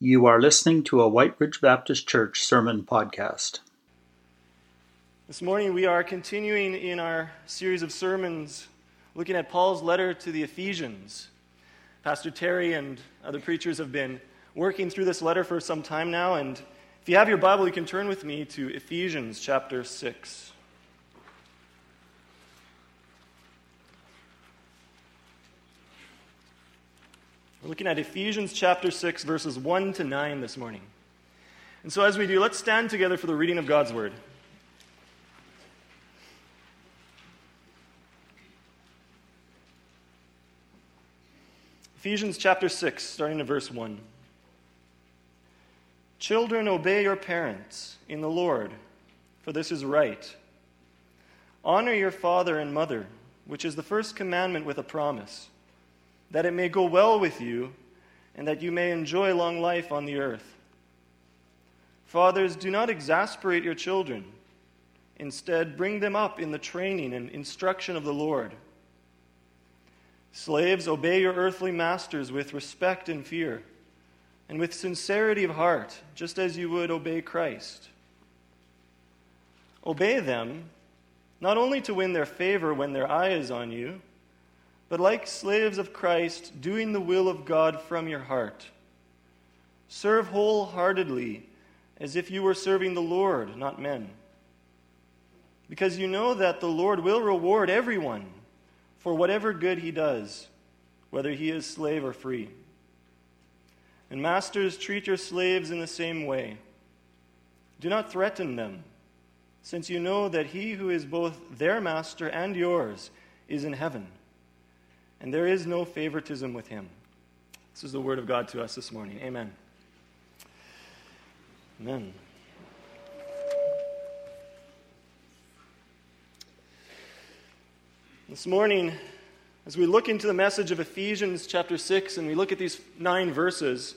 You are listening to a White Ridge Baptist Church sermon podcast. This morning we are continuing in our series of sermons looking at Paul's letter to the Ephesians. Pastor Terry and other preachers have been working through this letter for some time now, and if you have your Bible, you can turn with me to Ephesians chapter 6. We're looking at Ephesians chapter 6, verses 1 to 9 this morning. And so, as we do, let's stand together for the reading of God's word. Ephesians chapter 6, starting at verse 1. Children, obey your parents in the Lord, for this is right. Honor your father and mother, which is the first commandment with a promise that it may go well with you, and that you may enjoy long life on the earth. Fathers, do not exasperate your children. Instead, bring them up in the training and instruction of the Lord. Slaves, obey your earthly masters with respect and fear, and with sincerity of heart, just as you would obey Christ. Obey them, not only to win their favor when their eye is on you but like slaves of Christ, doing the will of God from your heart. Serve wholeheartedly, as if you were serving the Lord, not men. Because you know that the Lord will reward everyone for whatever good he does, whether he is slave or free. And masters, treat your slaves in the same way. Do not threaten them, since you know that he who is both their master and yours is in heaven and there is no favoritism with him. This is the word of God to us this morning. Amen. Amen. This morning, as we look into the message of Ephesians chapter 6 and we look at these nine verses,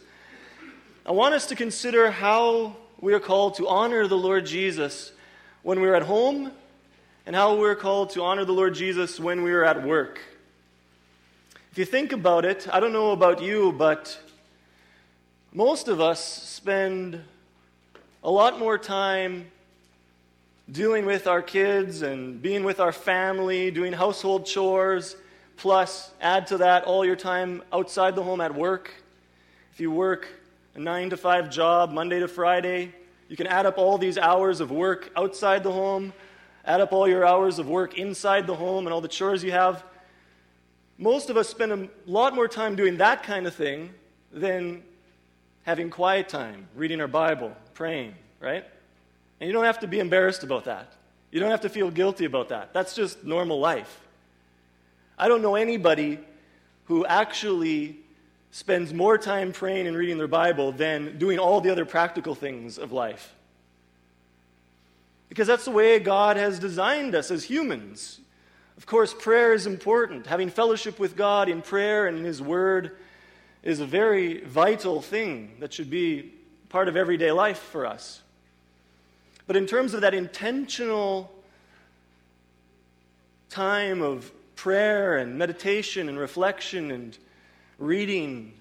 I want us to consider how we are called to honor the Lord Jesus when we're at home and how we're called to honor the Lord Jesus when we are at work. If you think about it, I don't know about you, but most of us spend a lot more time dealing with our kids and being with our family, doing household chores, plus add to that all your time outside the home at work. If you work a nine to five job, Monday to Friday, you can add up all these hours of work outside the home, add up all your hours of work inside the home, and all the chores you have. Most of us spend a lot more time doing that kind of thing than having quiet time, reading our Bible, praying, right? And you don't have to be embarrassed about that. You don't have to feel guilty about that. That's just normal life. I don't know anybody who actually spends more time praying and reading their Bible than doing all the other practical things of life. Because that's the way God has designed us as humans. Of course, prayer is important. Having fellowship with God in prayer and in His Word is a very vital thing that should be part of everyday life for us. But in terms of that intentional time of prayer and meditation and reflection and reading,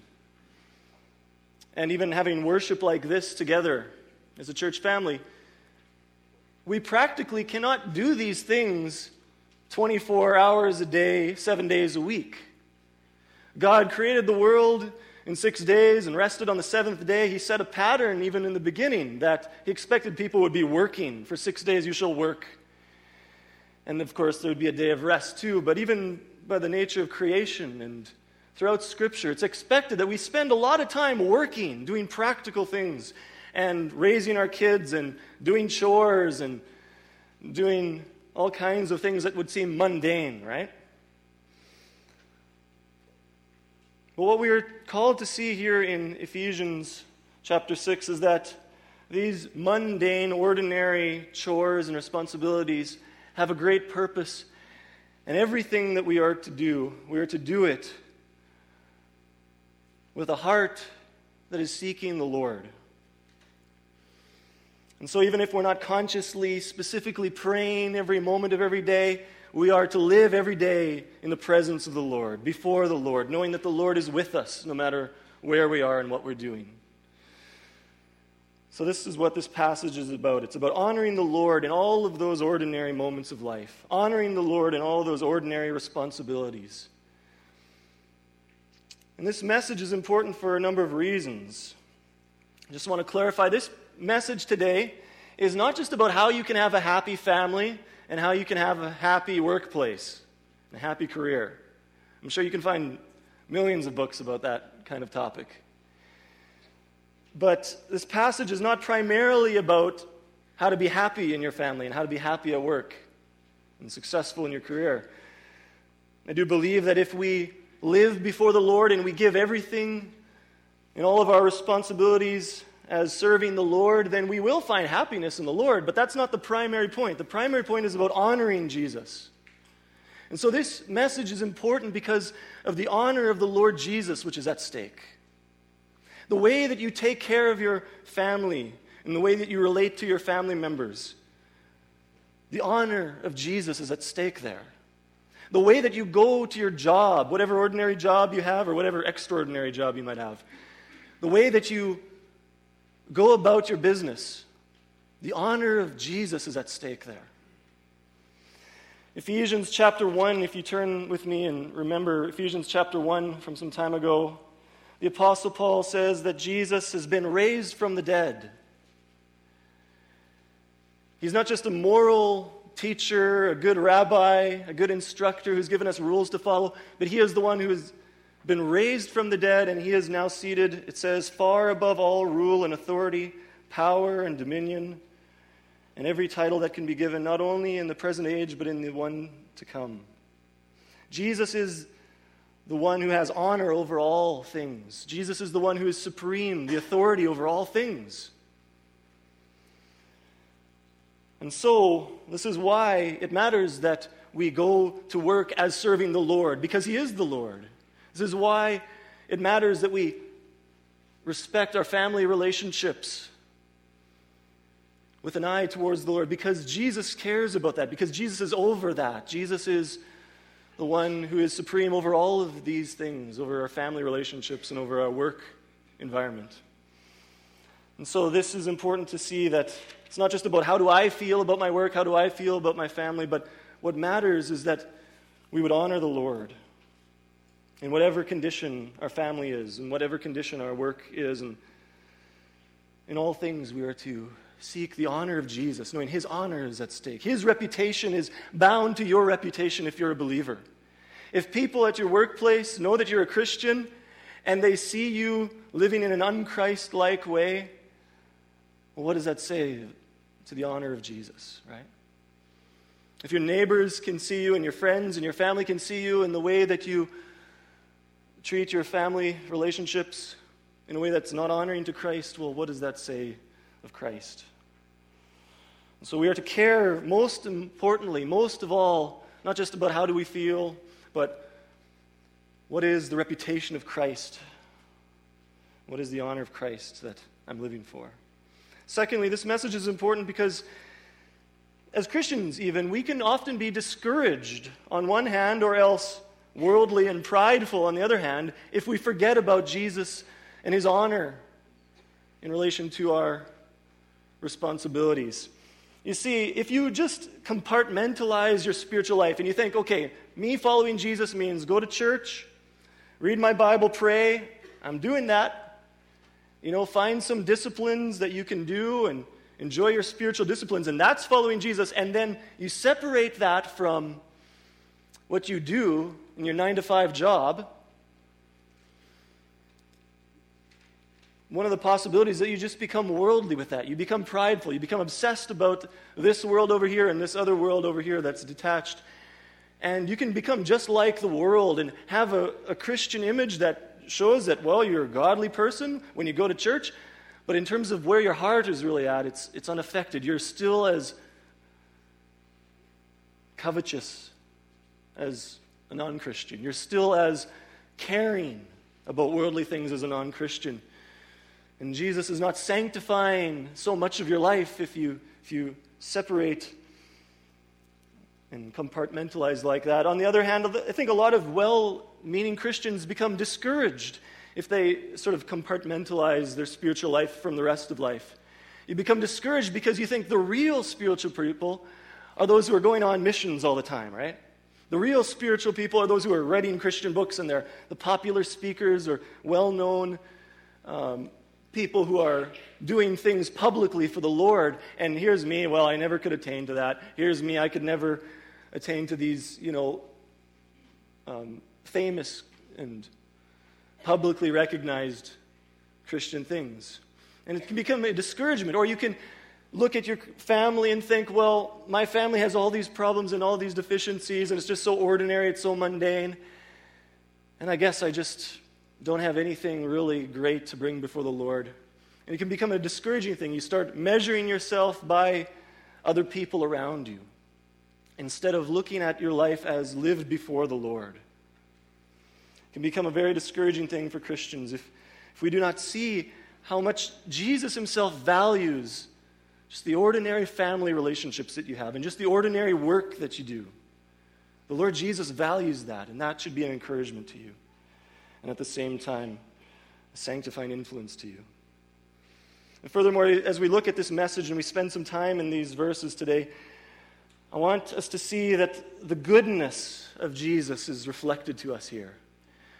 and even having worship like this together as a church family, we practically cannot do these things 24 hours a day, seven days a week. God created the world in six days and rested on the seventh day. He set a pattern even in the beginning that He expected people would be working. For six days you shall work. And of course, there would be a day of rest too. But even by the nature of creation and throughout Scripture, it's expected that we spend a lot of time working, doing practical things, and raising our kids, and doing chores, and doing all kinds of things that would seem mundane, right? But what we are called to see here in Ephesians chapter 6 is that these mundane, ordinary chores and responsibilities have a great purpose. And everything that we are to do, we are to do it with a heart that is seeking the Lord. And so, even if we're not consciously, specifically praying every moment of every day, we are to live every day in the presence of the Lord, before the Lord, knowing that the Lord is with us no matter where we are and what we're doing. So, this is what this passage is about. It's about honoring the Lord in all of those ordinary moments of life, honoring the Lord in all those ordinary responsibilities. And this message is important for a number of reasons. I just want to clarify this message today is not just about how you can have a happy family and how you can have a happy workplace, and a happy career. I'm sure you can find millions of books about that kind of topic. But this passage is not primarily about how to be happy in your family and how to be happy at work and successful in your career. I do believe that if we live before the Lord and we give everything and all of our responsibilities as serving the Lord, then we will find happiness in the Lord. But that's not the primary point. The primary point is about honoring Jesus. And so this message is important because of the honor of the Lord Jesus, which is at stake. The way that you take care of your family and the way that you relate to your family members, the honor of Jesus is at stake there. The way that you go to your job, whatever ordinary job you have or whatever extraordinary job you might have, the way that you go about your business, the honor of Jesus is at stake there. Ephesians chapter 1, if you turn with me and remember Ephesians chapter 1 from some time ago, the Apostle Paul says that Jesus has been raised from the dead. He's not just a moral teacher, a good rabbi, a good instructor who's given us rules to follow, but he is the one who has been raised from the dead and he is now seated, it says, far above all rule and authority, power and dominion, and every title that can be given, not only in the present age, but in the one to come. Jesus is the one who has honor over all things. Jesus is the one who is supreme, the authority over all things. And so, this is why it matters that we go to work as serving the Lord, because He is the Lord. This is why it matters that we respect our family relationships with an eye towards the Lord, because Jesus cares about that, because Jesus is over that. Jesus is the one who is supreme over all of these things, over our family relationships and over our work environment. And so, this is important to see that it's not just about how do I feel about my work, how do I feel about my family, but what matters is that we would honor the Lord in whatever condition our family is, in whatever condition our work is, and in all things we are to seek the honor of Jesus, knowing his honor is at stake. His reputation is bound to your reputation if you're a believer. If people at your workplace know that you're a Christian and they see you living in an unchrist like way, well, what does that say to the honor of Jesus, right? If your neighbors can see you and your friends and your family can see you in the way that you treat your family relationships in a way that's not honoring to Christ, well, what does that say of Christ? So we are to care most importantly, most of all, not just about how do we feel, but what is the reputation of Christ? What is the honor of Christ that I'm living for? Secondly, this message is important because as Christians, even, we can often be discouraged on one hand, or else worldly and prideful on the other hand, if we forget about Jesus and his honor in relation to our responsibilities. You see, if you just compartmentalize your spiritual life and you think, okay, me following Jesus means go to church, read my Bible, pray, I'm doing that. You know, find some disciplines that you can do and enjoy your spiritual disciplines, and that's following Jesus. And then you separate that from what you do in your nine to five job one of the possibilities that you just become worldly with that. You become prideful. You become obsessed about this world over here and this other world over here that's detached. And you can become just like the world and have a, a Christian image that shows that, well, you're a godly person when you go to church. But in terms of where your heart is really at, it's, it's unaffected. You're still as covetous as a non Christian. You're still as caring about worldly things as a non Christian. And Jesus is not sanctifying so much of your life if you, if you separate and compartmentalize like that. On the other hand, I think a lot of well meaning Christians become discouraged if they sort of compartmentalize their spiritual life from the rest of life. You become discouraged because you think the real spiritual people are those who are going on missions all the time, right? The real spiritual people are those who are writing Christian books and they're the popular speakers or well known um, people who are doing things publicly for the Lord. And here's me, well, I never could attain to that. Here's me, I could never attain to these, you know, um, famous and publicly recognized Christian things. And it can become a discouragement. Or you can look at your family and think, well, my family has all these problems and all these deficiencies, and it's just so ordinary, it's so mundane. And I guess I just don't have anything really great to bring before the Lord. And it can become a discouraging thing. You start measuring yourself by other people around you instead of looking at your life as lived before the Lord. It can become a very discouraging thing for Christians if, if we do not see how much Jesus himself values just the ordinary family relationships that you have and just the ordinary work that you do. The Lord Jesus values that, and that should be an encouragement to you. And at the same time, a sanctifying influence to you. And furthermore, as we look at this message and we spend some time in these verses today, I want us to see that the goodness of Jesus is reflected to us here.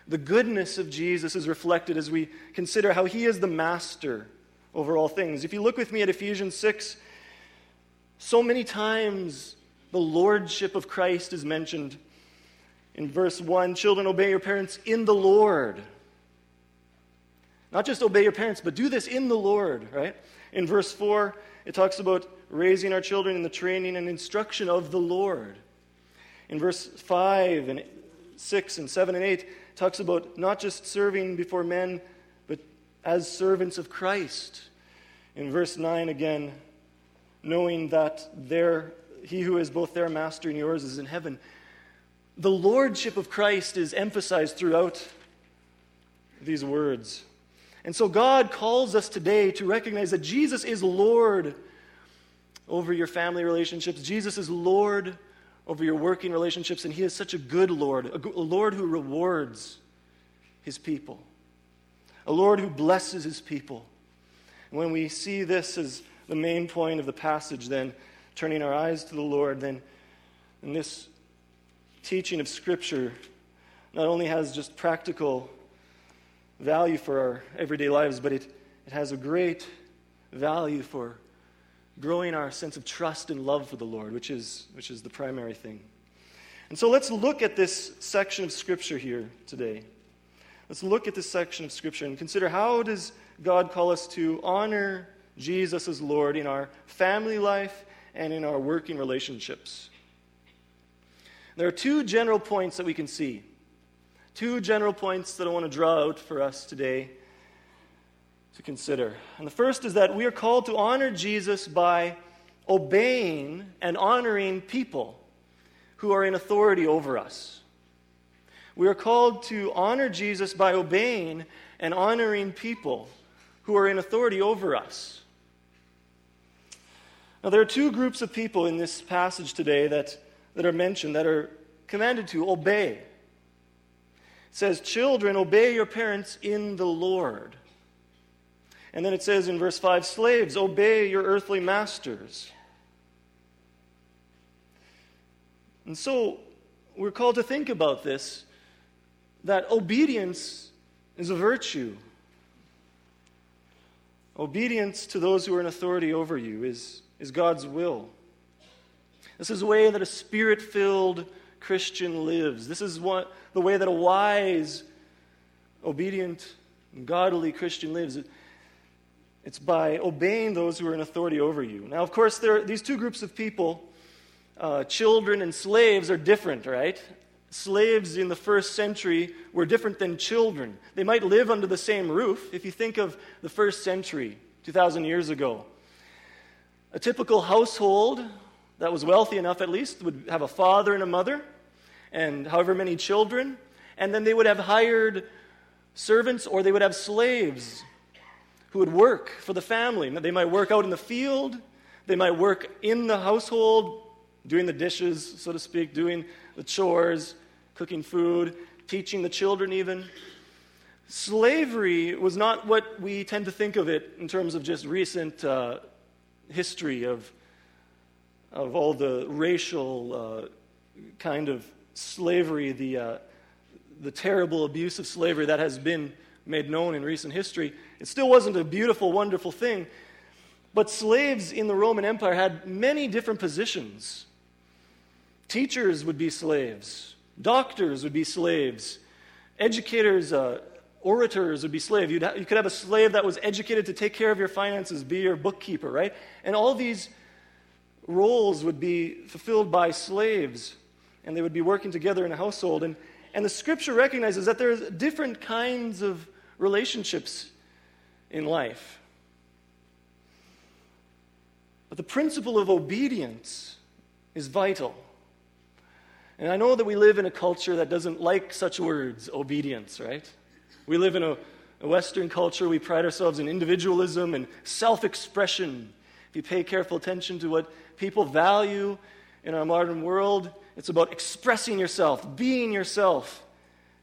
The goodness of Jesus is reflected as we consider how he is the master over all things. If you look with me at Ephesians 6, so many times the lordship of Christ is mentioned. In verse 1, children, obey your parents in the Lord. Not just obey your parents, but do this in the Lord, right? In verse 4, it talks about raising our children in the training and instruction of the Lord. In verse 5 and 6 and 7 and 8, talks about not just serving before men, as servants of Christ. In verse 9 again, knowing that their, he who is both their master and yours is in heaven. The lordship of Christ is emphasized throughout these words. And so God calls us today to recognize that Jesus is Lord over your family relationships. Jesus is Lord over your working relationships, and He is such a good Lord, a Lord who rewards His people, a Lord who blesses His people. And when we see this as the main point of the passage, then turning our eyes to the Lord, then in this teaching of Scripture not only has just practical value for our everyday lives, but it, it has a great value for growing our sense of trust and love for the Lord, which is, which is the primary thing. And so let's look at this section of Scripture here today. Let's look at this section of Scripture and consider how does God call us to honor Jesus as Lord in our family life and in our working relationships. There are two general points that we can see. Two general points that I want to draw out for us today to consider. And the first is that we are called to honor Jesus by obeying and honoring people who are in authority over us. We are called to honor Jesus by obeying and honoring people who are in authority over us. Now, there are two groups of people in this passage today that, that are mentioned that are commanded to obey. It says, Children, obey your parents in the Lord. And then it says in verse 5 Slaves, obey your earthly masters. And so we're called to think about this that obedience is a virtue. Obedience to those who are in authority over you is, is God's will. This is the way that a spirit filled Christian lives. This is what, the way that a wise, obedient, godly Christian lives. It's by obeying those who are in authority over you. Now, of course, there are these two groups of people, uh, children and slaves, are different, right? Slaves in the first century were different than children. They might live under the same roof. If you think of the first century, 2,000 years ago, a typical household that was wealthy enough, at least, would have a father and a mother, and however many children, and then they would have hired servants or they would have slaves who would work for the family. They might work out in the field, they might work in the household, doing the dishes, so to speak, doing the chores, cooking food, teaching the children, even. Slavery was not what we tend to think of it in terms of just recent uh, history of, of all the racial uh, kind of slavery, the, uh, the terrible abuse of slavery that has been made known in recent history, it still wasn't a beautiful, wonderful thing. But slaves in the Roman Empire had many different positions. Teachers would be slaves, doctors would be slaves, educators, uh, orators would be slaves. Ha- you could have a slave that was educated to take care of your finances, be your bookkeeper, right? And all these roles would be fulfilled by slaves, and they would be working together in a household. And, and the scripture recognizes that there's different kinds of relationships in life. But the principle of obedience is vital. And I know that we live in a culture that doesn't like such words, obedience, right? We live in a, a Western culture. We pride ourselves in individualism and self expression. If you pay careful attention to what people value in our modern world, it's about expressing yourself, being yourself.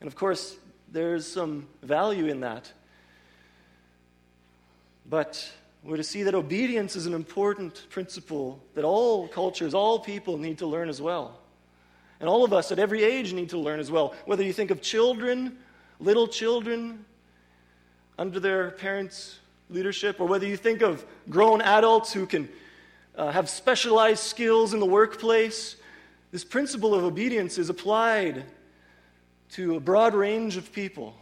And of course, there's some value in that. But we're to see that obedience is an important principle that all cultures, all people need to learn as well. And all of us at every age need to learn as well. Whether you think of children, little children under their parents' leadership, or whether you think of grown adults who can uh, have specialized skills in the workplace, this principle of obedience is applied to a broad range of people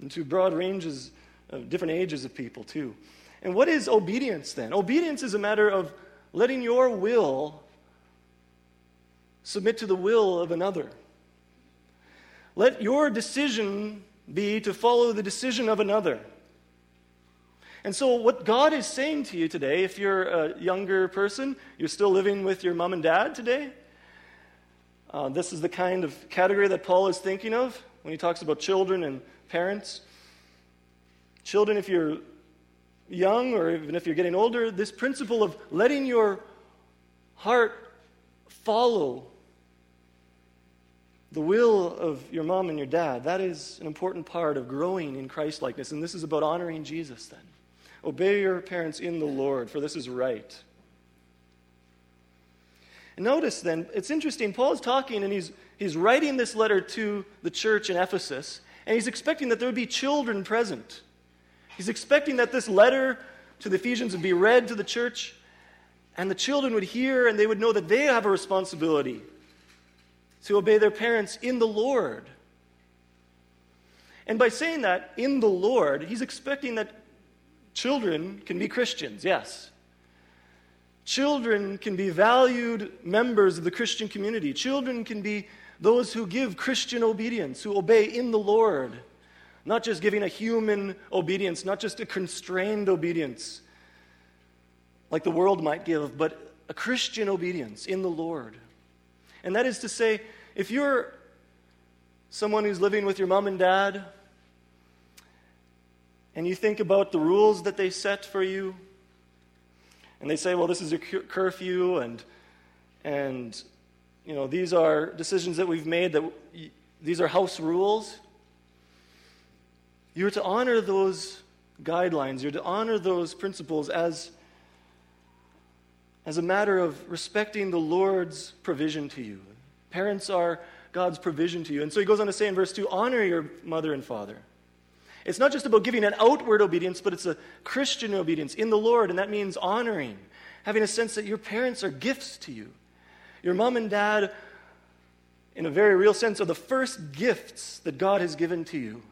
and to broad ranges of different ages of people, too. And what is obedience then? Obedience is a matter of letting your will submit to the will of another. Let your decision be to follow the decision of another. And so, what God is saying to you today, if you're a younger person, you're still living with your mom and dad today, uh, this is the kind of category that Paul is thinking of when he talks about children and parents. Children, if you're young or even if you're getting older, this principle of letting your heart follow the will of your mom and your dad, that is an important part of growing in Christ likeness. And this is about honoring Jesus then. Obey your parents in the Lord, for this is right. And notice then, it's interesting, Paul is talking and he's, he's writing this letter to the church in Ephesus, and he's expecting that there would be children present. He's expecting that this letter to the Ephesians would be read to the church, and the children would hear and they would know that they have a responsibility to obey their parents in the Lord. And by saying that, in the Lord, he's expecting that children can be Christians, yes. Children can be valued members of the Christian community. Children can be those who give Christian obedience, who obey in the Lord. Not just giving a human obedience, not just a constrained obedience like the world might give, but a Christian obedience in the Lord. And that is to say, if you're someone who's living with your mom and dad, and you think about the rules that they set for you, and they say, well, this is your curfew, and, and you know, these are decisions that we've made, that these are house rules. You're to honor those guidelines, you're to honor those principles as, as a matter of respecting the Lord's provision to you. Parents are God's provision to you. And so he goes on to say in verse 2 honor your mother and father. It's not just about giving an outward obedience, but it's a Christian obedience in the Lord, and that means honoring, having a sense that your parents are gifts to you. Your mom and dad, in a very real sense, are the first gifts that God has given to you.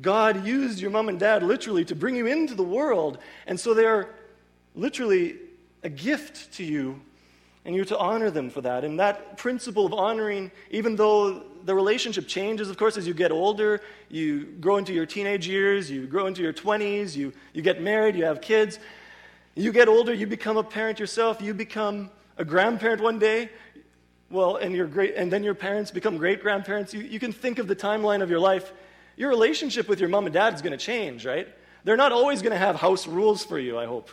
God used your mom and dad literally to bring you into the world, and so they are literally a gift to you, and you're to honor them for that. And that principle of honoring, even though the relationship changes, of course, as you get older, you grow into your teenage years, you grow into your 20s, you, you get married, you have kids, you get older, you become a parent yourself, you become a grandparent one day. Well, and, your great, and then your parents become great grandparents. You, you can think of the timeline of your life your relationship with your mom and dad is going to change, right? They're not always going to have house rules for you, I hope.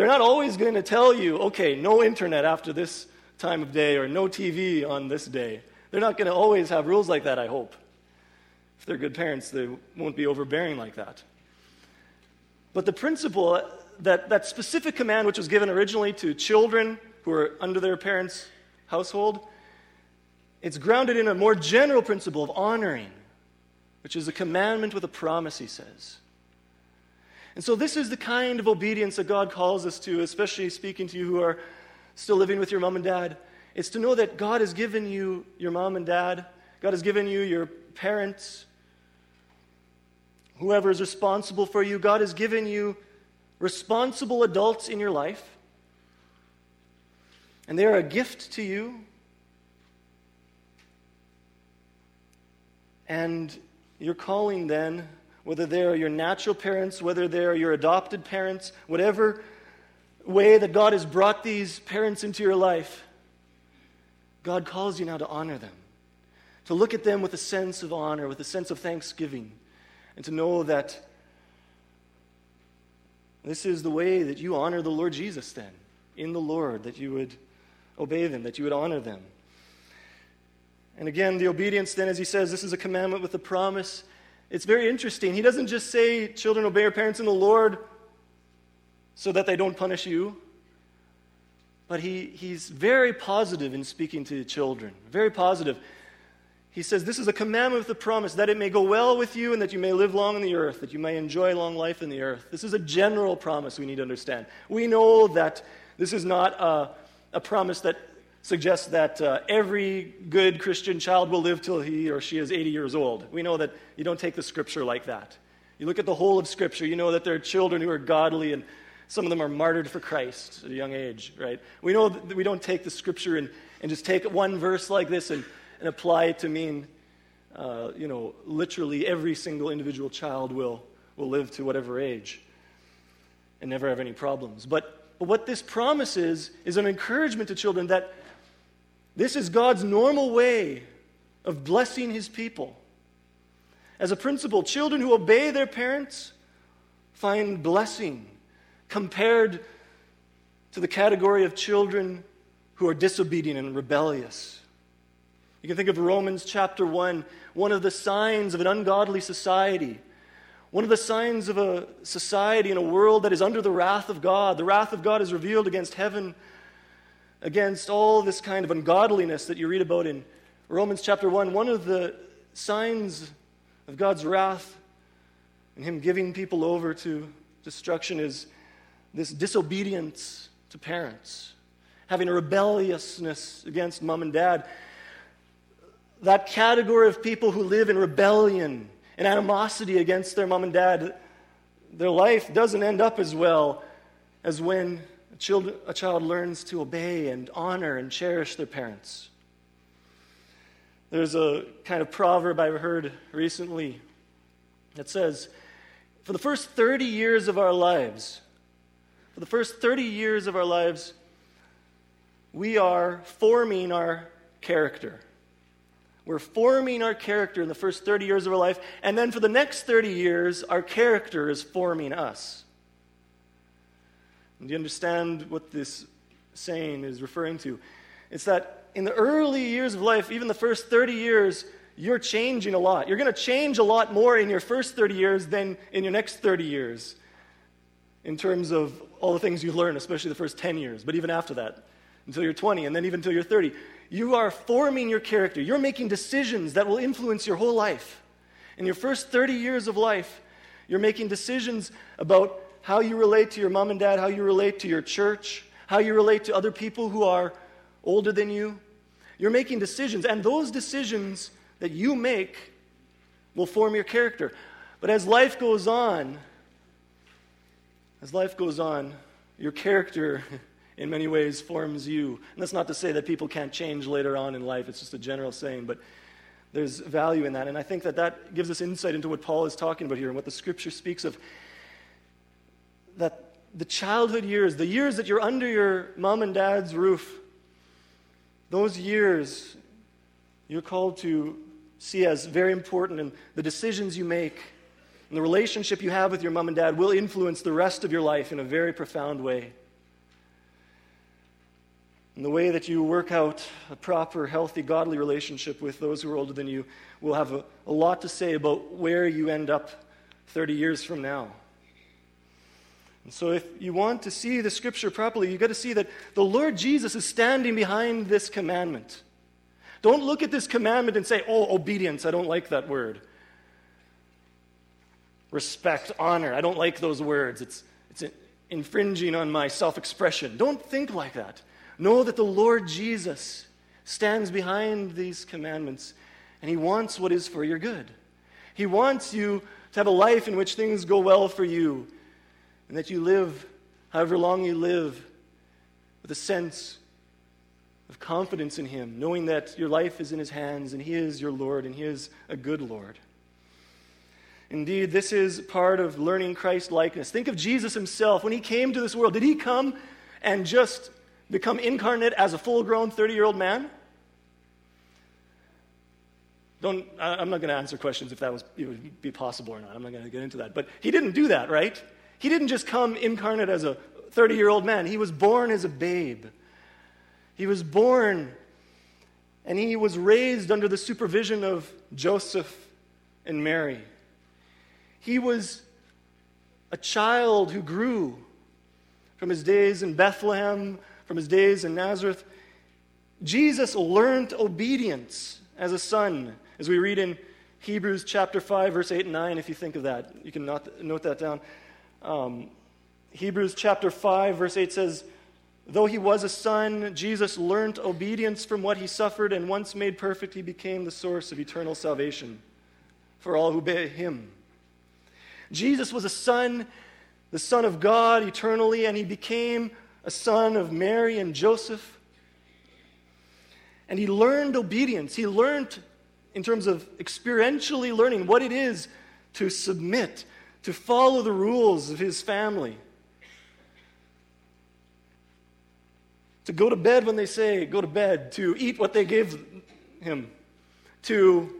They're not always going to tell you, okay, no internet after this time of day or no TV on this day. They're not going to always have rules like that, I hope. If they're good parents, they won't be overbearing like that. But the principle, uh, that, that specific command which was given originally to children who are under their parents' household, it's grounded in a more general principle of honoring, which is a commandment with a promise, he says. And so, this is the kind of obedience that God calls us to, especially speaking to you who are still living with your mom and dad. It's to know that God has given you your mom and dad, God has given you your parents, whoever is responsible for you. God has given you responsible adults in your life, and they are a gift to you. And your calling then, whether they are your natural parents, whether they are your adopted parents, whatever way that God has brought these parents into your life, God calls you now to honor them, to look at them with a sense of honor, with a sense of thanksgiving, and to know that this is the way that you honor the Lord Jesus, then, in the Lord, that you would obey them, that you would honor them. And again, the obedience, then, as he says, this is a commandment with a promise. It's very interesting. He doesn't just say, Children, obey your parents in the Lord so that they don't punish you. But he, he's very positive in speaking to children, very positive. He says, This is a commandment with a promise that it may go well with you and that you may live long in the earth, that you may enjoy long life in the earth. This is a general promise we need to understand. We know that this is not a, a promise that suggests that uh, every good Christian child will live till he or she is 80 years old. We know that you don't take the scripture like that. You look at the whole of scripture, you know that there are children who are godly and some of them are martyred for Christ at a young age, right? We know that we don't take the scripture and, and just take one verse like this and, and apply it to mean, uh, you know, literally every single individual child will, will live to whatever age and never have any problems. But, but what this promises is an encouragement to children that this is God's normal way of blessing his people. As a principle, children who obey their parents find blessing compared to the category of children who are disobedient and rebellious. You can think of Romans chapter 1, one of the signs of an ungodly society. One of the signs of a society in a world that is under the wrath of God. The wrath of God is revealed against heaven against all this kind of ungodliness that you read about in Romans chapter 1, one of the signs of God's wrath and Him giving people over to destruction is this disobedience to parents, having a rebelliousness against mom and dad. That category of people who live in rebellion and animosity against their mom and dad, their life doesn't end up as well as when a child learns to obey and honor and cherish their parents. There's a kind of proverb I've heard recently that says, For the first 30 years of our lives, for the first 30 years of our lives, we are forming our character. We're forming our character in the first 30 years of our life, and then for the next 30 years, our character is forming us. Do you understand what this saying is referring to? It's that in the early years of life, even the first 30 years, you're changing a lot. You're going to change a lot more in your first 30 years than in your next 30 years in terms of all the things you learn, especially the first 10 years, but even after that, until you're 20, and then even until you're 30. You are forming your character. You're making decisions that will influence your whole life. In your first 30 years of life, you're making decisions about how you relate to your mom and dad, how you relate to your church, how you relate to other people who are older than you. You're making decisions, and those decisions that you make will form your character. But as life goes on, as life goes on, your character in many ways forms you. And that's not to say that people can't change later on in life, it's just a general saying, but there's value in that. And I think that that gives us insight into what Paul is talking about here and what the scripture speaks of that the childhood years, the years that you're under your mom and dad's roof, those years you're called to see as very important, and the decisions you make and the relationship you have with your mom and dad will influence the rest of your life in a very profound way. And the way that you work out a proper, healthy, godly relationship with those who are older than you will have a, a lot to say about where you end up 30 years from now. And so, if you want to see the scripture properly, you've got to see that the Lord Jesus is standing behind this commandment. Don't look at this commandment and say, oh, obedience, I don't like that word. Respect, honor, I don't like those words. It's, it's infringing on my self expression. Don't think like that. Know that the Lord Jesus stands behind these commandments and he wants what is for your good. He wants you to have a life in which things go well for you and that you live however long you live with a sense of confidence in Him, knowing that your life is in His hands and He is your Lord and He is a good Lord. Indeed, this is part of learning Christ likeness. Think of Jesus Himself. When He came to this world, did He come and just become incarnate as a full grown 30 year old man? Don't, I'm not going to answer questions if that was, it would be possible or not. I'm not going to get into that. But he didn't do that, right? He didn't just come incarnate as a 30 year old man. He was born as a babe. He was born and he was raised under the supervision of Joseph and Mary. He was a child who grew from his days in Bethlehem, from his days in Nazareth. Jesus learned obedience as a son, as we read in Hebrews chapter 5, verse 8 and 9, if you think of that. You can note, note that down. Um, Hebrews chapter 5, verse 8 says, Though he was a son, Jesus learned obedience from what he suffered, and once made perfect, he became the source of eternal salvation for all who obey him. Jesus was a son, the Son of God eternally, and he became a son of Mary and Joseph. And he learned obedience. He learned, in terms of experientially learning, what it is to submit, to follow the rules of his family. To go to bed when they say, go to bed, to eat what they give him, to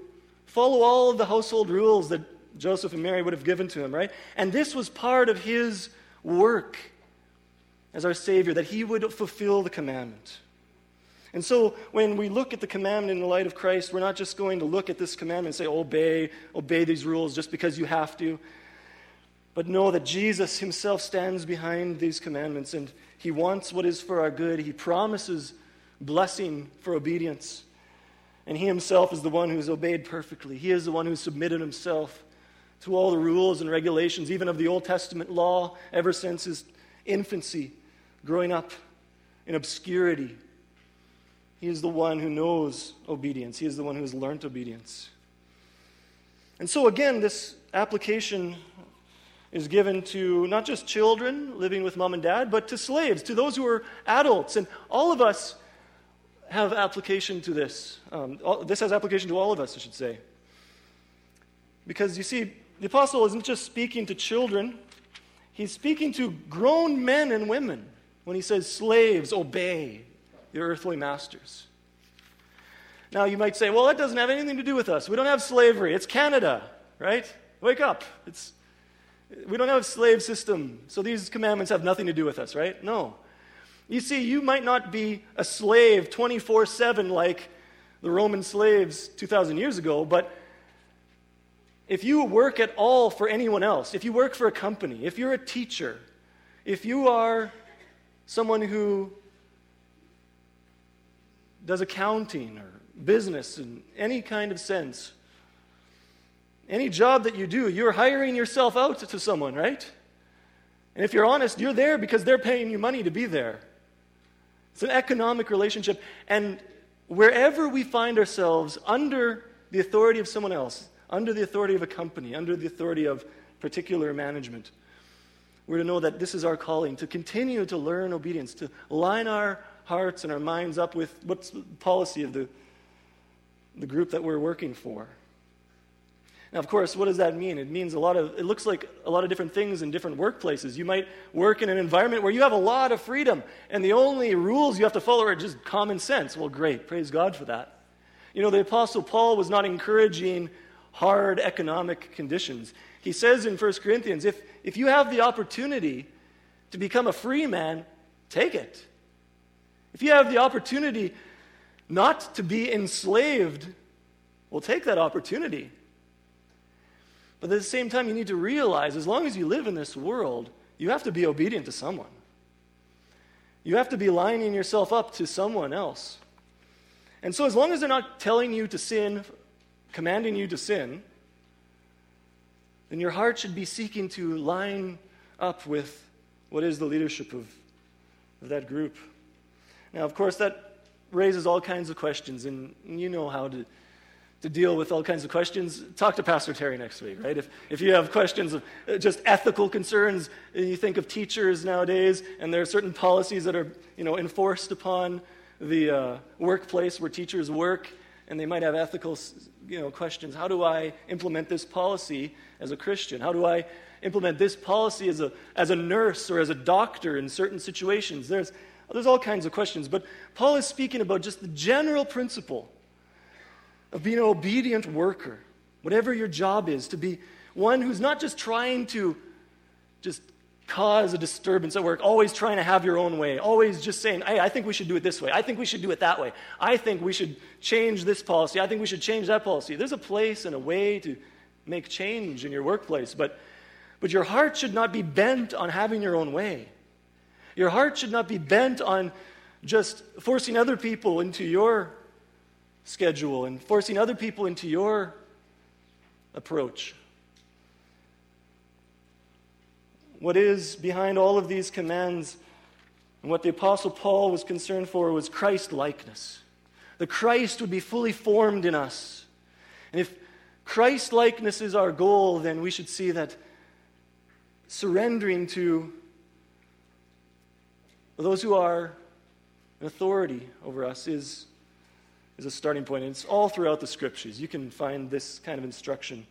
follow all of the household rules that Joseph and Mary would have given to him, right? And this was part of his work as our Savior, that he would fulfill the commandment. And so when we look at the commandment in the light of Christ, we're not just going to look at this commandment and say, obey, obey these rules just because you have to. But know that Jesus himself stands behind these commandments and he wants what is for our good. He promises blessing for obedience. And he himself is the one who's obeyed perfectly. He is the one who submitted himself to all the rules and regulations, even of the Old Testament law, ever since his infancy, growing up in obscurity. He is the one who knows obedience, he is the one who has learned obedience. And so, again, this application is given to not just children living with mom and dad, but to slaves, to those who are adults. And all of us have application to this. Um, all, this has application to all of us, I should say. Because you see, the apostle isn't just speaking to children, he's speaking to grown men and women when he says, Slaves, obey your earthly masters. Now, you might say, well, that doesn't have anything to do with us. We don't have slavery. It's Canada, right? Wake up. It's, we don't have a slave system, so these commandments have nothing to do with us, right? No. You see, you might not be a slave 24 7 like the Roman slaves 2,000 years ago, but if you work at all for anyone else, if you work for a company, if you're a teacher, if you are someone who does accounting or business in any kind of sense, any job that you do, you're hiring yourself out to someone, right? And if you're honest, you're there because they're paying you money to be there. It's an economic relationship. And wherever we find ourselves under the authority of someone else, under the authority of a company, under the authority of particular management, we're to know that this is our calling to continue to learn obedience, to line our hearts and our minds up with what's the policy of the, the group that we're working for. Now, of course, what does that mean? It means a lot of, it looks like a lot of different things in different workplaces. You might work in an environment where you have a lot of freedom, and the only rules you have to follow are just common sense. Well, great. Praise God for that. You know, the Apostle Paul was not encouraging hard economic conditions. He says in 1 Corinthians if, if you have the opportunity to become a free man, take it. If you have the opportunity not to be enslaved, well, take that opportunity. But at the same time, you need to realize as long as you live in this world, you have to be obedient to someone. You have to be lining yourself up to someone else. And so, as long as they're not telling you to sin, commanding you to sin, then your heart should be seeking to line up with what is the leadership of, of that group. Now, of course, that raises all kinds of questions, and you know how to, to deal with all kinds of questions. Talk to Pastor Terry next week, right? If, if you have questions of uh, just ethical concerns, you think of teachers nowadays, and there are certain policies that are you know, enforced upon the uh, workplace where teachers work, and they might have ethical you know, questions. How do I implement this policy as a Christian? How do I implement this policy as a, as a nurse or as a doctor in certain situations? There's, there's all kinds of questions, but Paul is speaking about just the general principle of being an obedient worker, whatever your job is, to be one who's not just trying to just cause a disturbance at work, always trying to have your own way, always just saying, hey, I think we should do it this way. I think we should do it that way. I think we should change this policy. I think we should change that policy. There's a place and a way to make change in your workplace, but, but your heart should not be bent on having your own way. Your heart should not be bent on just forcing other people into your schedule and forcing other people into your approach. What is behind all of these commands and what the Apostle Paul was concerned for was Christ likeness. The Christ would be fully formed in us. And if Christ likeness is our goal, then we should see that surrendering to those who are in authority over us is, is a starting point. And it's all throughout the scriptures. You can find this kind of instruction.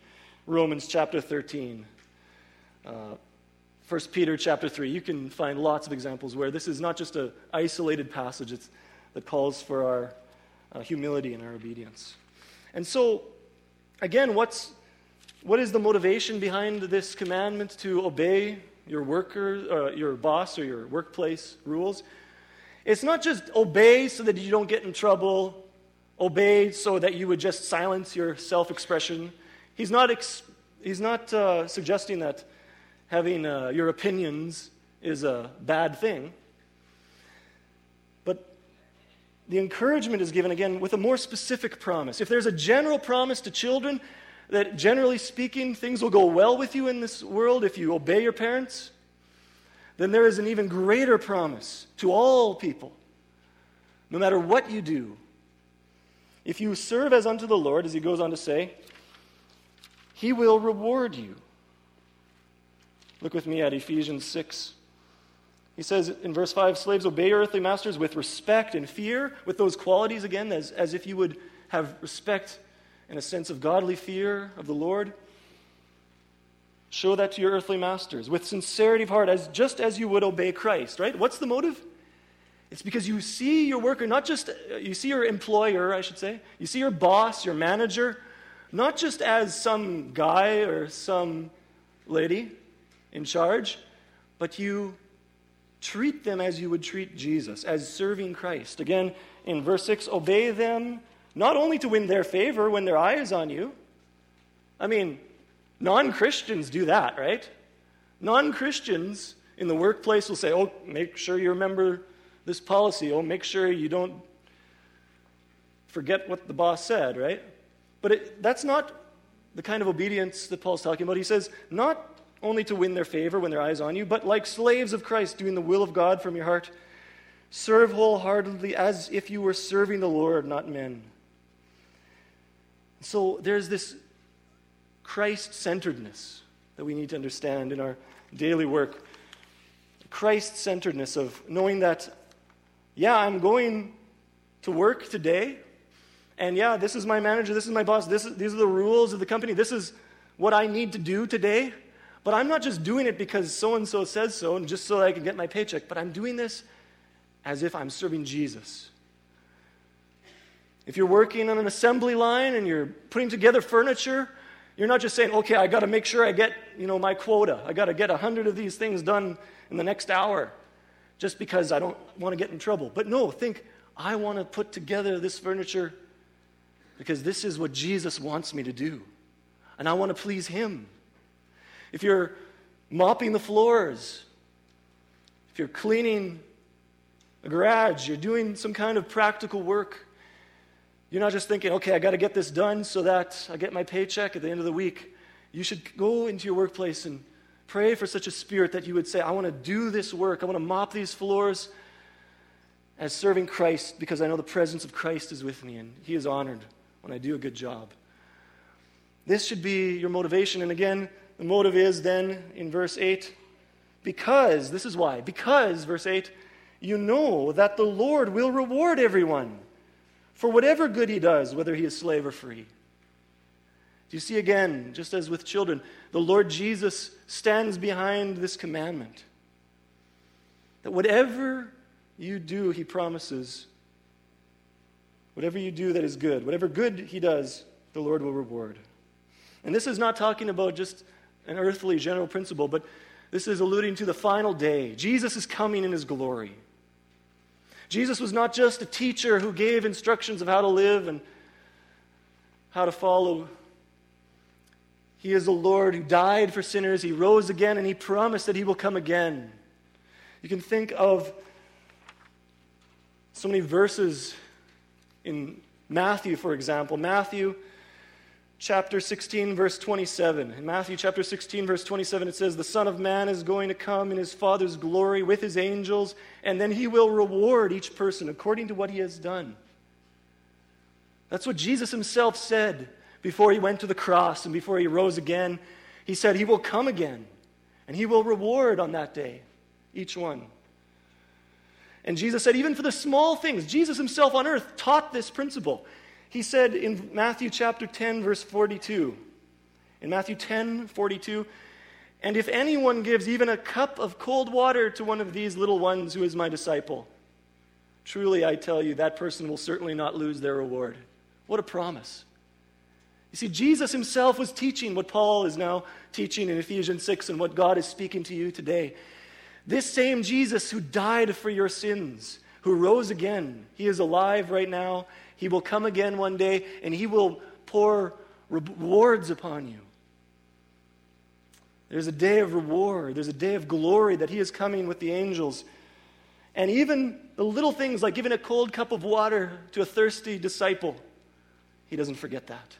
Romans chapter 13. Uh, 1 Peter chapter 3. You can find lots of examples where this is not just an isolated passage it's, that calls for our uh, humility and our obedience. And so, again, what's, what is the motivation behind this commandment to obey your worker, uh, your boss, or your workplace rules. It's not just obey so that you don't get in trouble, obey so that you would just silence your self expression. He's not, ex- he's not uh, suggesting that having uh, your opinions is a bad thing. But the encouragement is given again with a more specific promise. If there's a general promise to children, that generally speaking, things will go well with you in this world if you obey your parents, then there is an even greater promise to all people, no matter what you do. If you serve as unto the Lord, as he goes on to say, he will reward you. Look with me at Ephesians 6. He says in verse 5 Slaves, obey your earthly masters with respect and fear, with those qualities again, as, as if you would have respect and a sense of godly fear of the Lord. Show that to your earthly masters with sincerity of heart, as just as you would obey Christ, right? What's the motive? It's because you see your worker, not just, uh, you see your employer, I should say. You see your boss, your manager, not just as some guy or some lady in charge, but you treat them as you would treat Jesus, as serving Christ. Again, in verse 6, obey them not only to win their favor when their eye is on you. I mean, non Christians do that, right? Non Christians in the workplace will say, oh, make sure you remember this policy. Oh, make sure you don't forget what the boss said, right? But it, that's not the kind of obedience that Paul's talking about. He says, not only to win their favor when their eyes on you, but like slaves of Christ, doing the will of God from your heart. Serve wholeheartedly as if you were serving the Lord, not men. So there's this Christ centeredness that we need to understand in our daily work. Christ centeredness of knowing that, yeah, I'm going to work today, and yeah, this is my manager, this is my boss, this is, these are the rules of the company, this is what I need to do today. But I'm not just doing it because so and so says so and just so I can get my paycheck, but I'm doing this as if I'm serving Jesus. If you're working on an assembly line and you're putting together furniture, you're not just saying, okay, I got to make sure I get, you know, my quota. I got to get a hundred of these things done in the next hour just because I don't want to get in trouble. But no, think, I want to put together this furniture because this is what Jesus wants me to do. And I want to please him. If you're mopping the floors if you're cleaning a garage, you're doing some kind of practical work, you're not just thinking, okay, I got to get this done so that I get my paycheck at the end of the week. You should go into your workplace and pray for such a spirit that you would say, I want to do this work. I want to mop these floors as serving Christ because I know the presence of Christ is with me and He is honored when I do a good job. This should be your motivation. And again, the motive is then in verse 8 because, this is why, because, verse 8, you know that the Lord will reward everyone for whatever good he does, whether he is slave or free. Do you see again, just as with children, the Lord Jesus stands behind this commandment that whatever you do, he promises, whatever you do that is good, whatever good he does, the Lord will reward. And this is not talking about just an earthly general principle, but this is alluding to the final day. Jesus is coming in his glory. Jesus was not just a teacher who gave instructions of how to live and how to follow. He is the Lord who died for sinners. He rose again, and he promised that he will come again. You can think of so many verses in Matthew, for example. Matthew chapter 16, verse 27. In Matthew chapter 16, verse 27, it says, The Son of Man is going to come in his Father's glory with his angels, and then he will reward each person according to what he has done. That's what Jesus himself said before he went to the cross and before he rose again. He said, He will come again, and he will reward on that day each one. And Jesus said, even for the small things, Jesus himself on earth taught this principle. He said in Matthew chapter 10, verse 42, in Matthew 10, 42, and if anyone gives even a cup of cold water to one of these little ones who is my disciple, truly I tell you, that person will certainly not lose their reward. What a promise. You see, Jesus himself was teaching what Paul is now teaching in Ephesians 6 and what God is speaking to you today. This same Jesus who died for your sins, who rose again, he is alive right now he will come again one day and he will pour rewards upon you. There's a day of reward, there's a day of glory that he is coming with the angels. And even the little things like giving a cold cup of water to a thirsty disciple, he doesn't forget that.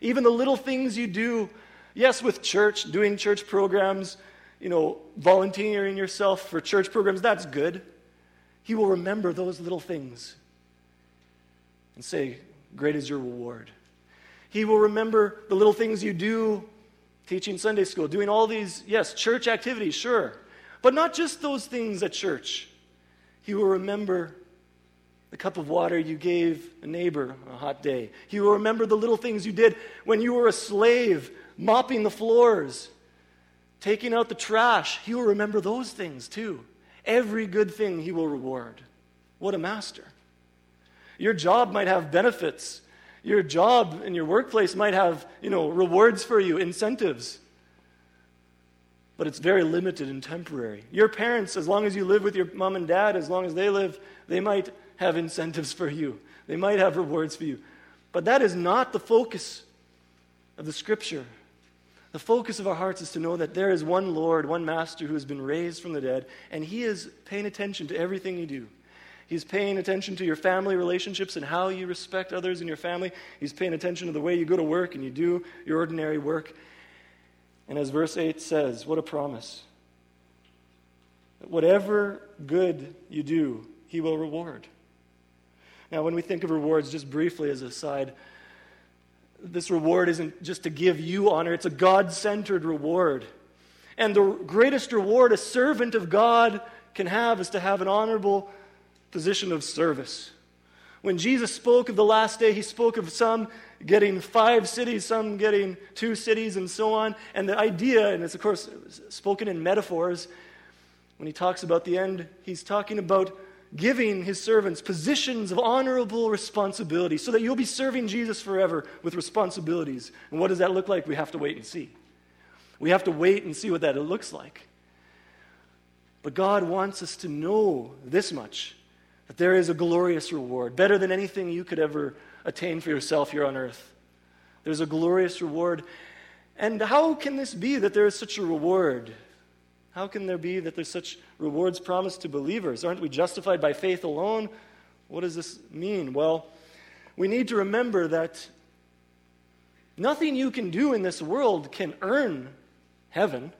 Even the little things you do, yes, with church, doing church programs, you know, volunteering yourself for church programs, that's good. He will remember those little things and say, Great is your reward. He will remember the little things you do, teaching Sunday school, doing all these, yes, church activities, sure. But not just those things at church. He will remember the cup of water you gave a neighbor on a hot day. He will remember the little things you did when you were a slave, mopping the floors, taking out the trash. He will remember those things too. Every good thing he will reward. What a master. Your job might have benefits. Your job in your workplace might have, you know, rewards for you, incentives. But it's very limited and temporary. Your parents, as long as you live with your mom and dad, as long as they live, they might have incentives for you. They might have rewards for you. But that is not the focus of the scripture. The focus of our hearts is to know that there is one Lord, one Master who has been raised from the dead, and He is paying attention to everything you do. He's paying attention to your family relationships and how you respect others in your family. He's paying attention to the way you go to work and you do your ordinary work. And as verse 8 says, what a promise. That whatever good you do, he will reward. Now, when we think of rewards, just briefly as a side, this reward isn't just to give you honor, it's a God centered reward. And the greatest reward a servant of God can have is to have an honorable position of service. When Jesus spoke of the last day, he spoke of some getting five cities, some getting two cities, and so on. And the idea, and it's of course spoken in metaphors, when he talks about the end, he's talking about giving his servants positions of honorable responsibility so that you'll be serving Jesus forever with responsibilities. And what does that look like? We have to wait and see. We have to wait and see what that looks like. But God wants us to know this much that there is a glorious reward, better than anything you could ever attain for yourself here on earth. There's a glorious reward. And how can this be that there is such a reward? How can there be that there's such rewards promised to believers? Aren't we justified by faith alone? What does this mean? Well, we need to remember that nothing you can do in this world can earn heaven.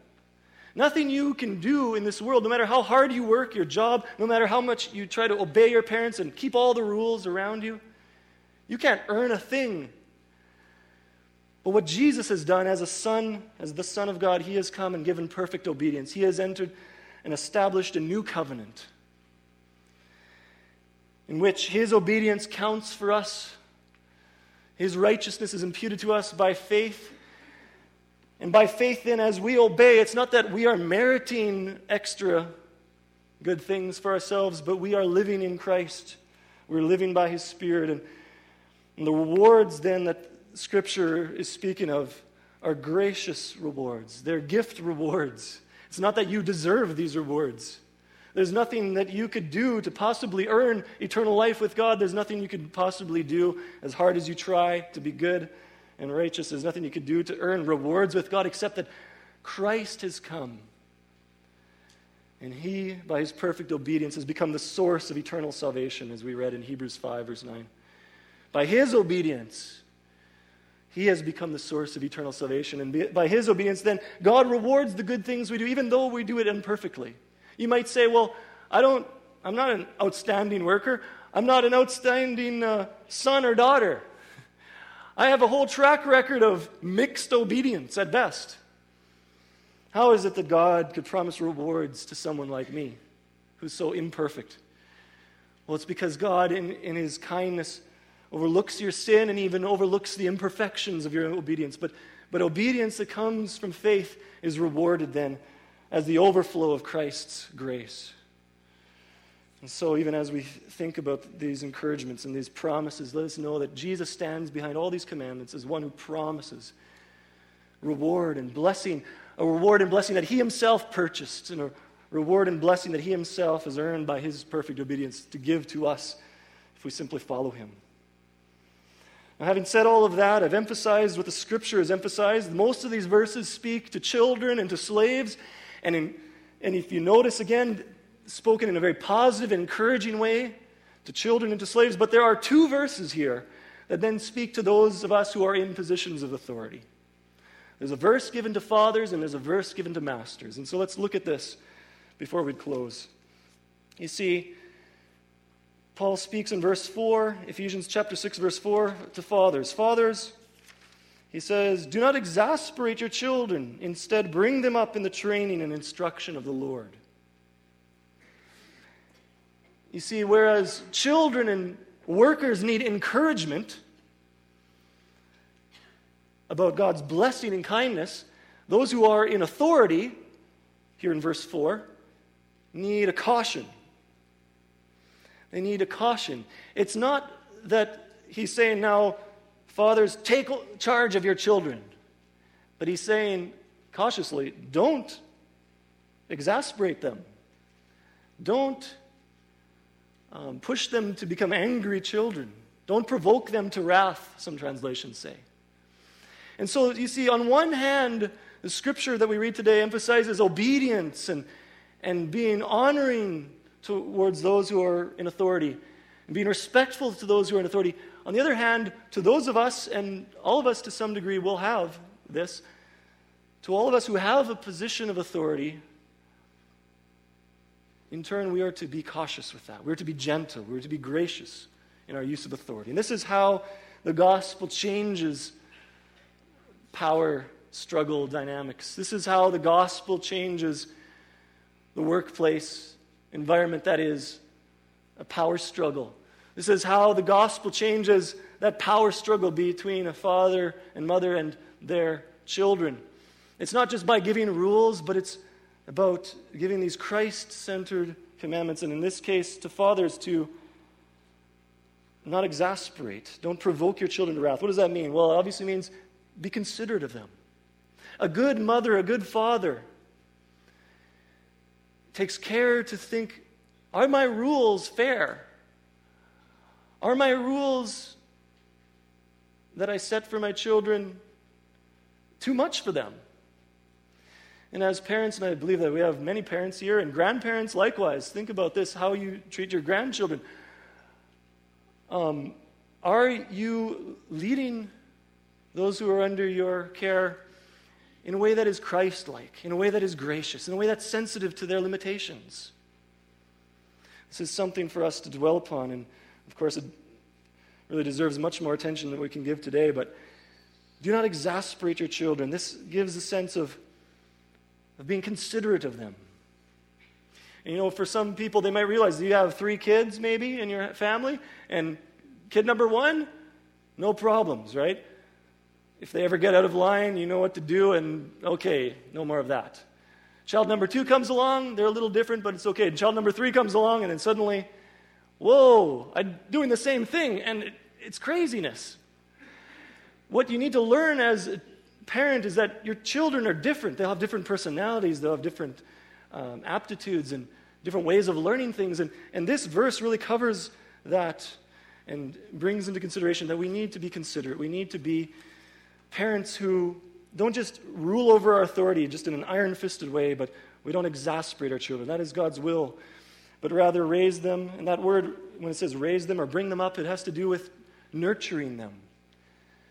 Nothing you can do in this world, no matter how hard you work your job, no matter how much you try to obey your parents and keep all the rules around you, you can't earn a thing. But what Jesus has done as a son, as the Son of God, he has come and given perfect obedience. He has entered and established a new covenant in which his obedience counts for us. His righteousness is imputed to us by faith. And by faith, then, as we obey, it's not that we are meriting extra good things for ourselves, but we are living in Christ. We're living by his Spirit. And, and the rewards, then, that Scripture is speaking of are gracious rewards, they're gift rewards. It's not that you deserve these rewards. There's nothing that you could do to possibly earn eternal life with God. There's nothing you could possibly do as hard as you try to be good and righteous. There's nothing you could do to earn rewards with God except that Christ has come. And he, by his perfect obedience, has become the source of eternal salvation, as we read in Hebrews 5, verse 9. By his obedience, he has become the source of eternal salvation. And by his obedience, then, God rewards the good things we do, even though we do it imperfectly. You might say, well, I don't, I'm not an outstanding worker. I'm not an outstanding uh, son or daughter. I have a whole track record of mixed obedience at best. How is it that God could promise rewards to someone like me who's so imperfect? Well, it's because God, in, in His kindness, overlooks your sin and even overlooks the imperfections of your obedience. But, but obedience that comes from faith is rewarded then as the overflow of Christ's grace. And so, even as we think about these encouragements and these promises, let us know that Jesus stands behind all these commandments as one who promises reward and blessing, a reward and blessing that he himself purchased, and a reward and blessing that he himself has earned by his perfect obedience to give to us if we simply follow him. Now, having said all of that, I've emphasized what the scripture has emphasized. Most of these verses speak to children and to slaves and, in, and if you notice again, spoken in a very positive, encouraging way to children and to slaves. But there are two verses here that then speak to those of us who are in positions of authority. There's a verse given to fathers and there's a verse given to masters. And so let's look at this before we close. You see, Paul speaks in verse 4, Ephesians chapter 6, verse 4, to fathers. Fathers, he says, Do not exasperate your children. Instead, bring them up in the training and instruction of the Lord. You see, whereas children and workers need encouragement about God's blessing and kindness, those who are in authority, here in verse 4, need a caution. They need a caution. It's not that he's saying now, Fathers, take charge of your children. But he's saying cautiously, don't exasperate them. Don't um, push them to become angry children. Don't provoke them to wrath, some translations say. And so you see, on one hand, the scripture that we read today emphasizes obedience and, and being honoring towards those who are in authority and being respectful to those who are in authority. On the other hand, to those of us, and all of us to some degree will have this, to all of us who have a position of authority, in turn, we are to be cautious with that. We're to be gentle. We're to be gracious in our use of authority. And this is how the gospel changes power struggle dynamics. This is how the gospel changes the workplace environment that is a power struggle this is how the gospel changes that power struggle between a father and mother and their children. It's not just by giving rules, but it's about giving these Christ centered commandments, and in this case, to fathers to not exasperate. Don't provoke your children to wrath. What does that mean? Well, it obviously means be considerate of them. A good mother, a good father takes care to think are my rules fair? Are my rules that I set for my children too much for them? And as parents, and I believe that we have many parents here, and grandparents likewise, think about this how you treat your grandchildren. Um, are you leading those who are under your care in a way that is Christ like, in a way that is gracious, in a way that's sensitive to their limitations? This is something for us to dwell upon, and of course, it really deserves much more attention than we can give today, but do not exasperate your children. This gives a sense of, of being considerate of them. And, you know, for some people, they might realize you have three kids maybe in your family, and kid number one, no problems, right? If they ever get out of line, you know what to do, and okay, no more of that. Child number two comes along, they're a little different, but it's okay. Child number three comes along, and then suddenly, whoa, I'm doing the same thing, and it, it's craziness. What you need to learn as a parent is that your children are different. They'll have different personalities, they'll have different um, aptitudes, and different ways of learning things. And, and this verse really covers that and brings into consideration that we need to be considerate. We need to be parents who don't just rule over our authority just in an iron fisted way, but we don't exasperate our children. That is God's will. But rather raise them. And that word, when it says raise them or bring them up, it has to do with nurturing them.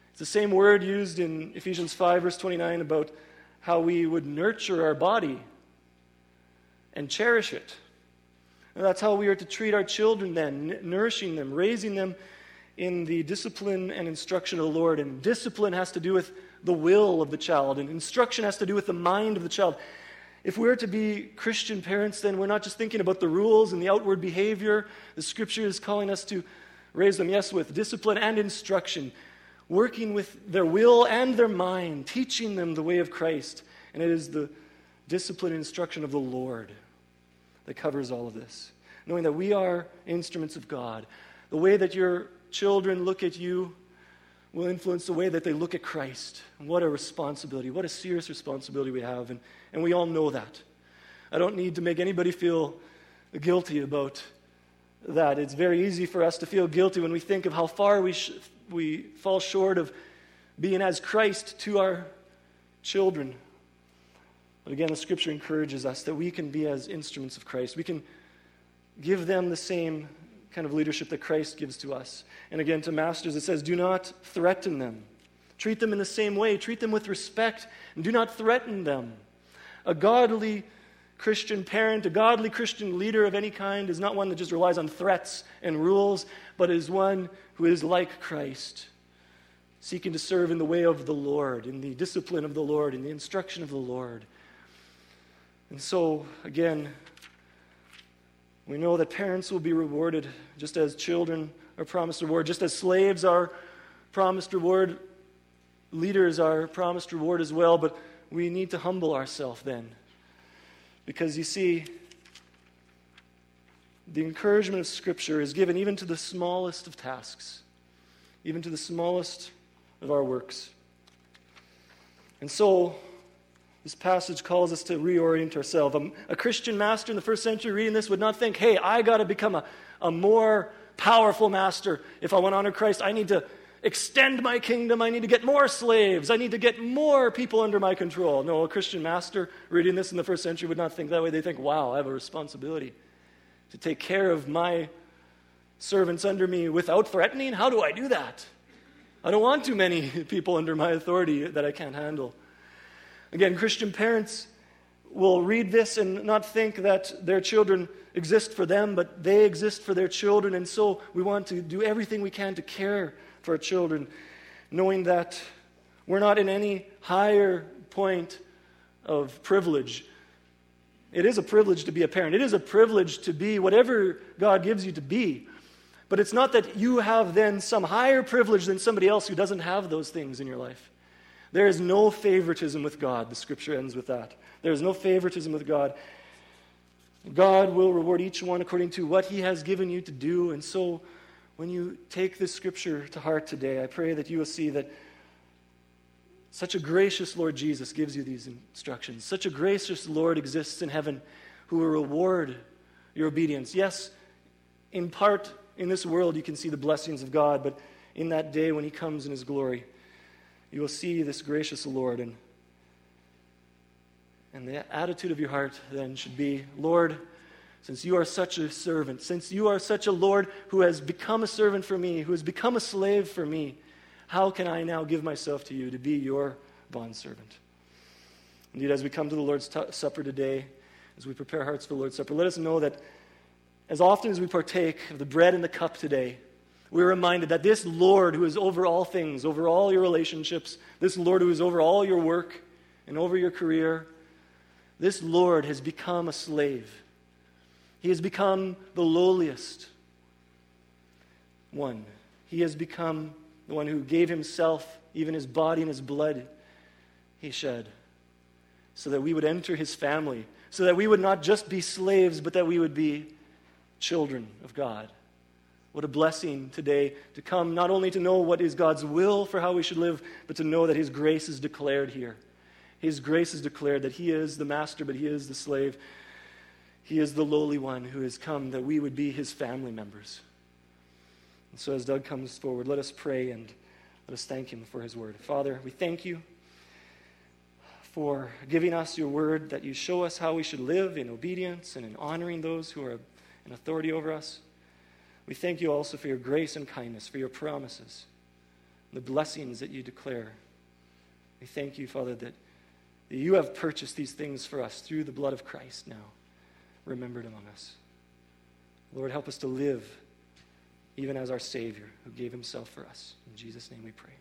It's the same word used in Ephesians 5, verse 29, about how we would nurture our body and cherish it. And that's how we are to treat our children then, nourishing them, raising them in the discipline and instruction of the Lord. And discipline has to do with the will of the child, and instruction has to do with the mind of the child. If we're to be Christian parents, then we're not just thinking about the rules and the outward behavior. The scripture is calling us to raise them, yes, with discipline and instruction, working with their will and their mind, teaching them the way of Christ. And it is the discipline and instruction of the Lord that covers all of this. Knowing that we are instruments of God. The way that your children look at you will influence the way that they look at Christ. what a responsibility, what a serious responsibility we have. And, and we all know that. I don't need to make anybody feel guilty about that. It's very easy for us to feel guilty when we think of how far we, sh- we fall short of being as Christ to our children. But again, the scripture encourages us that we can be as instruments of Christ. We can give them the same kind of leadership that Christ gives to us. And again, to masters, it says, do not threaten them. Treat them in the same way. Treat them with respect, and do not threaten them. A godly Christian parent, a godly Christian leader of any kind, is not one that just relies on threats and rules, but is one who is like Christ, seeking to serve in the way of the Lord, in the discipline of the Lord, in the instruction of the Lord. And so, again, we know that parents will be rewarded just as children are promised reward, just as slaves are promised reward, leaders are promised reward as well, but we need to humble ourselves then. Because you see, the encouragement of Scripture is given even to the smallest of tasks, even to the smallest of our works. And so, this passage calls us to reorient ourselves. A, a Christian master in the first century reading this would not think, hey, I got to become a, a more powerful master. If I want to honor Christ, I need to extend my kingdom. I need to get more slaves. I need to get more people under my control. No, a Christian master reading this in the first century would not think that way. They think, wow, I have a responsibility to take care of my servants under me without threatening. How do I do that? I don't want too many people under my authority that I can't handle. Again, Christian parents will read this and not think that their children exist for them, but they exist for their children. And so we want to do everything we can to care for our children, knowing that we're not in any higher point of privilege. It is a privilege to be a parent. It is a privilege to be whatever God gives you to be. But it's not that you have then some higher privilege than somebody else who doesn't have those things in your life. There is no favoritism with God. The scripture ends with that. There is no favoritism with God. God will reward each one according to what he has given you to do. And so, when you take this scripture to heart today, I pray that you will see that such a gracious Lord Jesus gives you these instructions. Such a gracious Lord exists in heaven who will reward your obedience. Yes, in part in this world you can see the blessings of God, but in that day when he comes in his glory, you will see this gracious Lord. And, And the attitude of your heart then should be Lord, since you are such a servant, since you are such a Lord who has become a servant for me, who has become a slave for me, how can I now give myself to you to be your bondservant? Indeed, as we come to the Lord's t- Supper today, as we prepare hearts for the Lord's Supper, let us know that as often as we partake of the bread and the cup today, we're reminded that this Lord who is over all things, over all your relationships, this Lord who is over all your work and over your career, this Lord has become a slave. He has become the lowliest one. He has become the one who gave himself, even his body and his blood, he shed so that we would enter his family, so that we would not just be slaves, but that we would be children of God. What a blessing today to come not only to know what is God's will for how we should live, but to know that his grace is declared here. His grace is declared that he is the master, but he is the slave. He is the lowly one who has come that we would be his family members. And so, as Doug comes forward, let us pray and let us thank him for his word. Father, we thank you for giving us your word, that you show us how we should live in obedience and in honoring those who are in authority over us. We thank you also for your grace and kindness, for your promises, the blessings that you declare. We thank you, Father, that, that you have purchased these things for us through the blood of Christ now, remembered among us. Lord, help us to live even as our Savior who gave himself for us. In Jesus' name we pray.